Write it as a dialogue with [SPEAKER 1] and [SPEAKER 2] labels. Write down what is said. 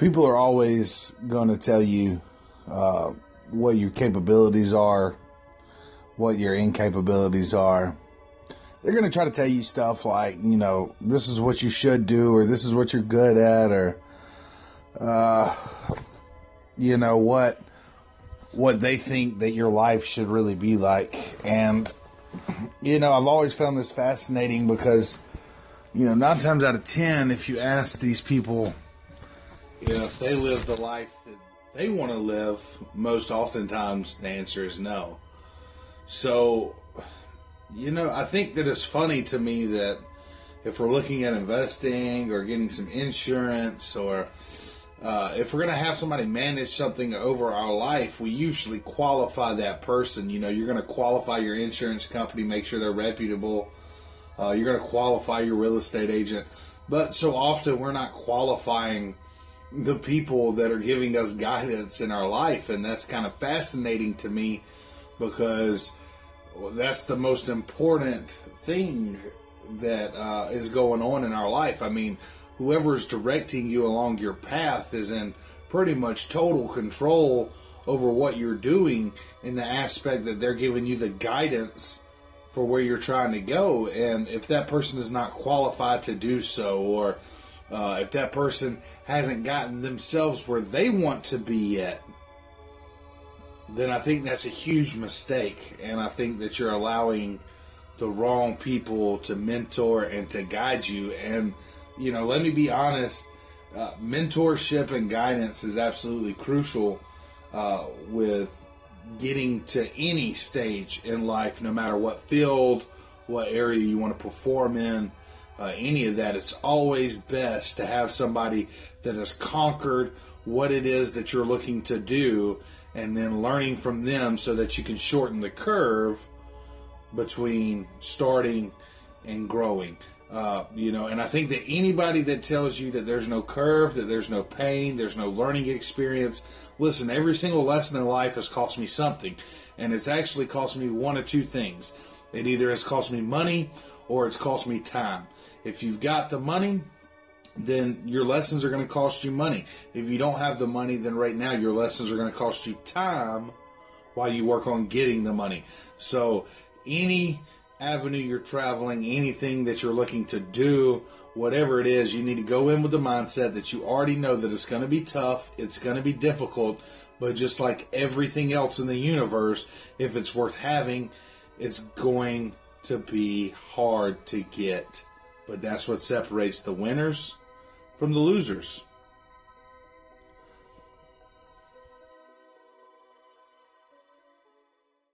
[SPEAKER 1] people are always going to tell you uh, what your capabilities are, what your incapabilities are. They're going to try to tell you stuff like, you know, this is what you should do, or this is what you're good at, or, uh, you know, what what they think that your life should really be like. And, you know, I've always found this fascinating because, you know, nine times out of ten, if you ask these people, you know, if they live the life that they want to live, most oftentimes the answer is no. So, you know, I think that it's funny to me that if we're looking at investing or getting some insurance or uh, if we're going to have somebody manage something over our life, we usually qualify that person. You know, you're going to qualify your insurance company, make sure they're reputable. Uh, you're going to qualify your real estate agent. But so often we're not qualifying the people that are giving us guidance in our life, and that's kind of fascinating to me because that's the most important thing that uh, is going on in our life. I mean, whoever is directing you along your path is in pretty much total control over what you're doing in the aspect that they're giving you the guidance for where you're trying to go. And if that person is not qualified to do so, or uh, if that person hasn't gotten themselves where they want to be yet, then I think that's a huge mistake. And I think that you're allowing the wrong people to mentor and to guide you. And, you know, let me be honest uh, mentorship and guidance is absolutely crucial uh, with getting to any stage in life, no matter what field, what area you want to perform in uh, any of that. It's always best to have somebody that has conquered what it is that you're looking to do and then learning from them so that you can shorten the curve between starting and growing. Uh, you know, and I think that anybody that tells you that there's no curve, that there's no pain, there's no learning experience, listen, every single lesson in life has cost me something. And it's actually cost me one of two things. It either has cost me money or it's cost me time. If you've got the money, then your lessons are going to cost you money. If you don't have the money, then right now your lessons are going to cost you time while you work on getting the money. So, any avenue you're traveling, anything that you're looking to do, whatever it is, you need to go in with the mindset that you already know that it's going to be tough, it's going to be difficult, but just like everything else in the universe, if it's worth having, it's going to be hard to get. But that's what separates the winners from the losers.